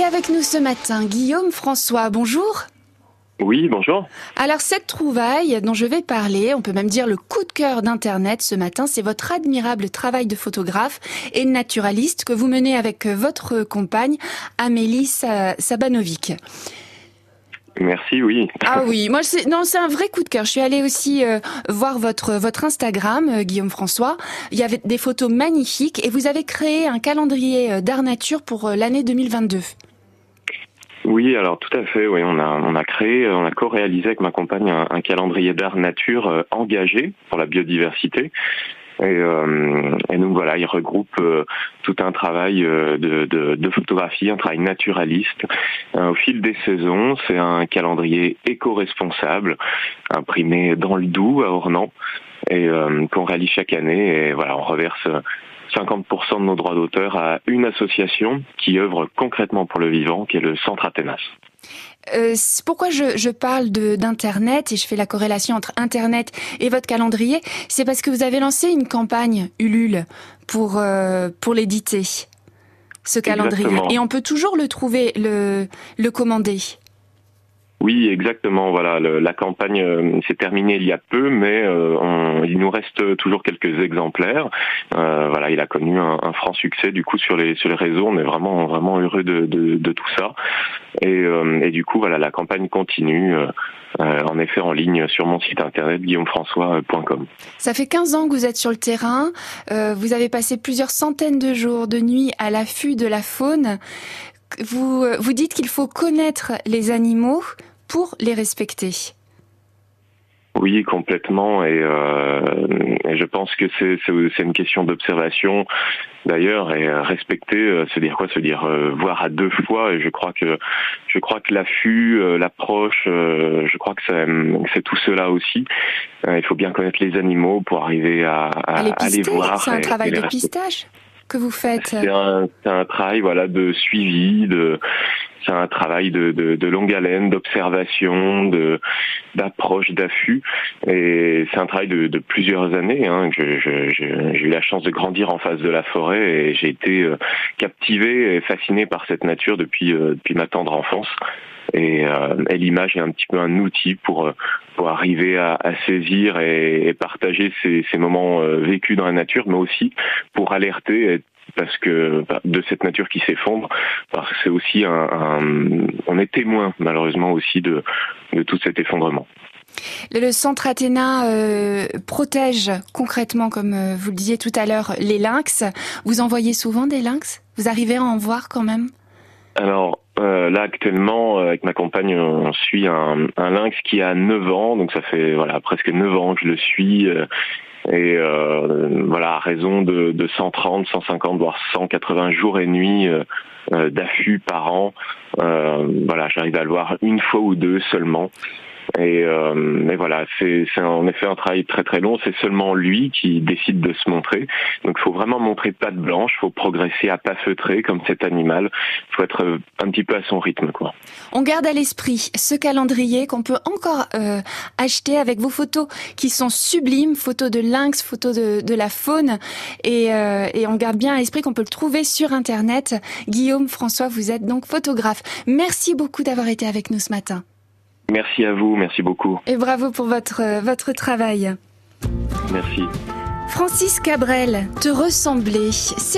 Et avec nous ce matin, Guillaume François, bonjour. Oui, bonjour. Alors cette trouvaille dont je vais parler, on peut même dire le coup de cœur d'Internet ce matin, c'est votre admirable travail de photographe et naturaliste que vous menez avec votre compagne Amélie Sabanovic. Merci, oui. Ah oui, moi c'est non, c'est un vrai coup de cœur. Je suis allée aussi euh, voir votre votre Instagram, euh, Guillaume François. Il y avait des photos magnifiques et vous avez créé un calendrier euh, d'art nature pour l'année 2022. Oui, alors tout à fait. Oui, on a on a créé, on a co-réalisé avec ma compagne un, calendrier d'art nature engagé pour la biodiversité. Et, euh, donc voilà, il regroupe euh, tout un travail euh, de, photographie, un travail naturaliste au fil des saisons. C'est un calendrier éco-responsable, imprimé dans le Doubs à Ornans, et qu'on réalise chaque année. Et voilà, on reverse 50% de nos droits d'auteur à une association qui œuvre concrètement pour le vivant, qui est le Centre Athénas. Euh, pourquoi je, je parle d'Internet et je fais la corrélation entre Internet et votre calendrier C'est parce que vous avez lancé une campagne Ulule pour, euh, pour l'éditer, ce calendrier. Et on peut toujours le trouver, le, le commander. Oui, exactement. Voilà, la campagne euh, s'est terminée il y a peu, mais euh, il nous reste toujours quelques exemplaires. Euh, voilà, il a connu un, franc succès du coup sur les sur les réseaux. On est vraiment vraiment heureux de, de, tout ça. Et, et, du coup, voilà, la campagne continue. en effet, en ligne sur mon site internet guillaumefrançois.com. Ça fait 15 ans que vous êtes sur le terrain. vous avez passé plusieurs centaines de jours de nuit à l'affût de la faune. Vous, vous dites qu'il faut connaître les animaux pour les respecter oui, complètement. Et, euh, je pense que c'est une question d'observation. D'ailleurs, et euh, respecter, euh, se dire quoi? Se dire voir à deux fois. Et je crois que je crois que l'affût, l'approche, je crois que c'est tout cela aussi. il faut bien connaître les animaux pour arriver à, à, les, voir. C'est un travail de pistage que vous faites. C'est un, un, travail voilà de suivi, de c'est un travail de, de, de longue haleine, d'observation, d'approche, d'affût, et c'est un travail de, de plusieurs années. Hein. J'ai eu la chance de grandir en face de la forêt et j'ai été euh, captivé et fasciné par cette nature depuis euh, depuis ma tendre enfance. Et, euh, et l'image est un petit peu un outil pour pour arriver à, à saisir et, et, partager ces, ces moments vécus dans la nature, mais aussi pour alerter, parce que bah, de cette nature qui s'effondre, parce que c'est aussi un, on est témoin malheureusement aussi de, de tout cet effondrement. Le centre Athéna euh, protège concrètement, comme euh, vous le disiez tout à l'heure, les lynx. Vous en voyez souvent des lynx? Vous arrivez à en voir quand même? Alors, euh, là actuellement, avec ma compagne, on suit un, un, lynx qui a 9 ans, donc ça fait voilà presque 9 ans que je le suis. Et euh, voilà, à raison de, de 130, 150, voire 180 jours et nuits euh, euh, d'affût par an, voilà, j'arrive à le voir une fois ou deux seulement. Et, euh, voilà, c'est en effet un travail très très long. C'est seulement lui qui décide de se montrer. Donc il faut vraiment montrer patte blanche. Il faut progresser à pas feutrer comme cet animal. Il faut être un petit peu à son rythme, quoi. On garde à l'esprit ce calendrier qu'on peut encore euh, acheter avec vos photos qui sont sublimes, photos de lynx, photos de, de la faune, et, euh, et on garde bien à l'esprit qu'on peut le trouver sur internet. Guillaume François, vous êtes donc photographe. Merci beaucoup d'avoir été avec nous ce matin. Merci à vous, merci beaucoup. Et bravo pour votre, euh, votre travail. Merci. Francis Cabrel, te ressembler,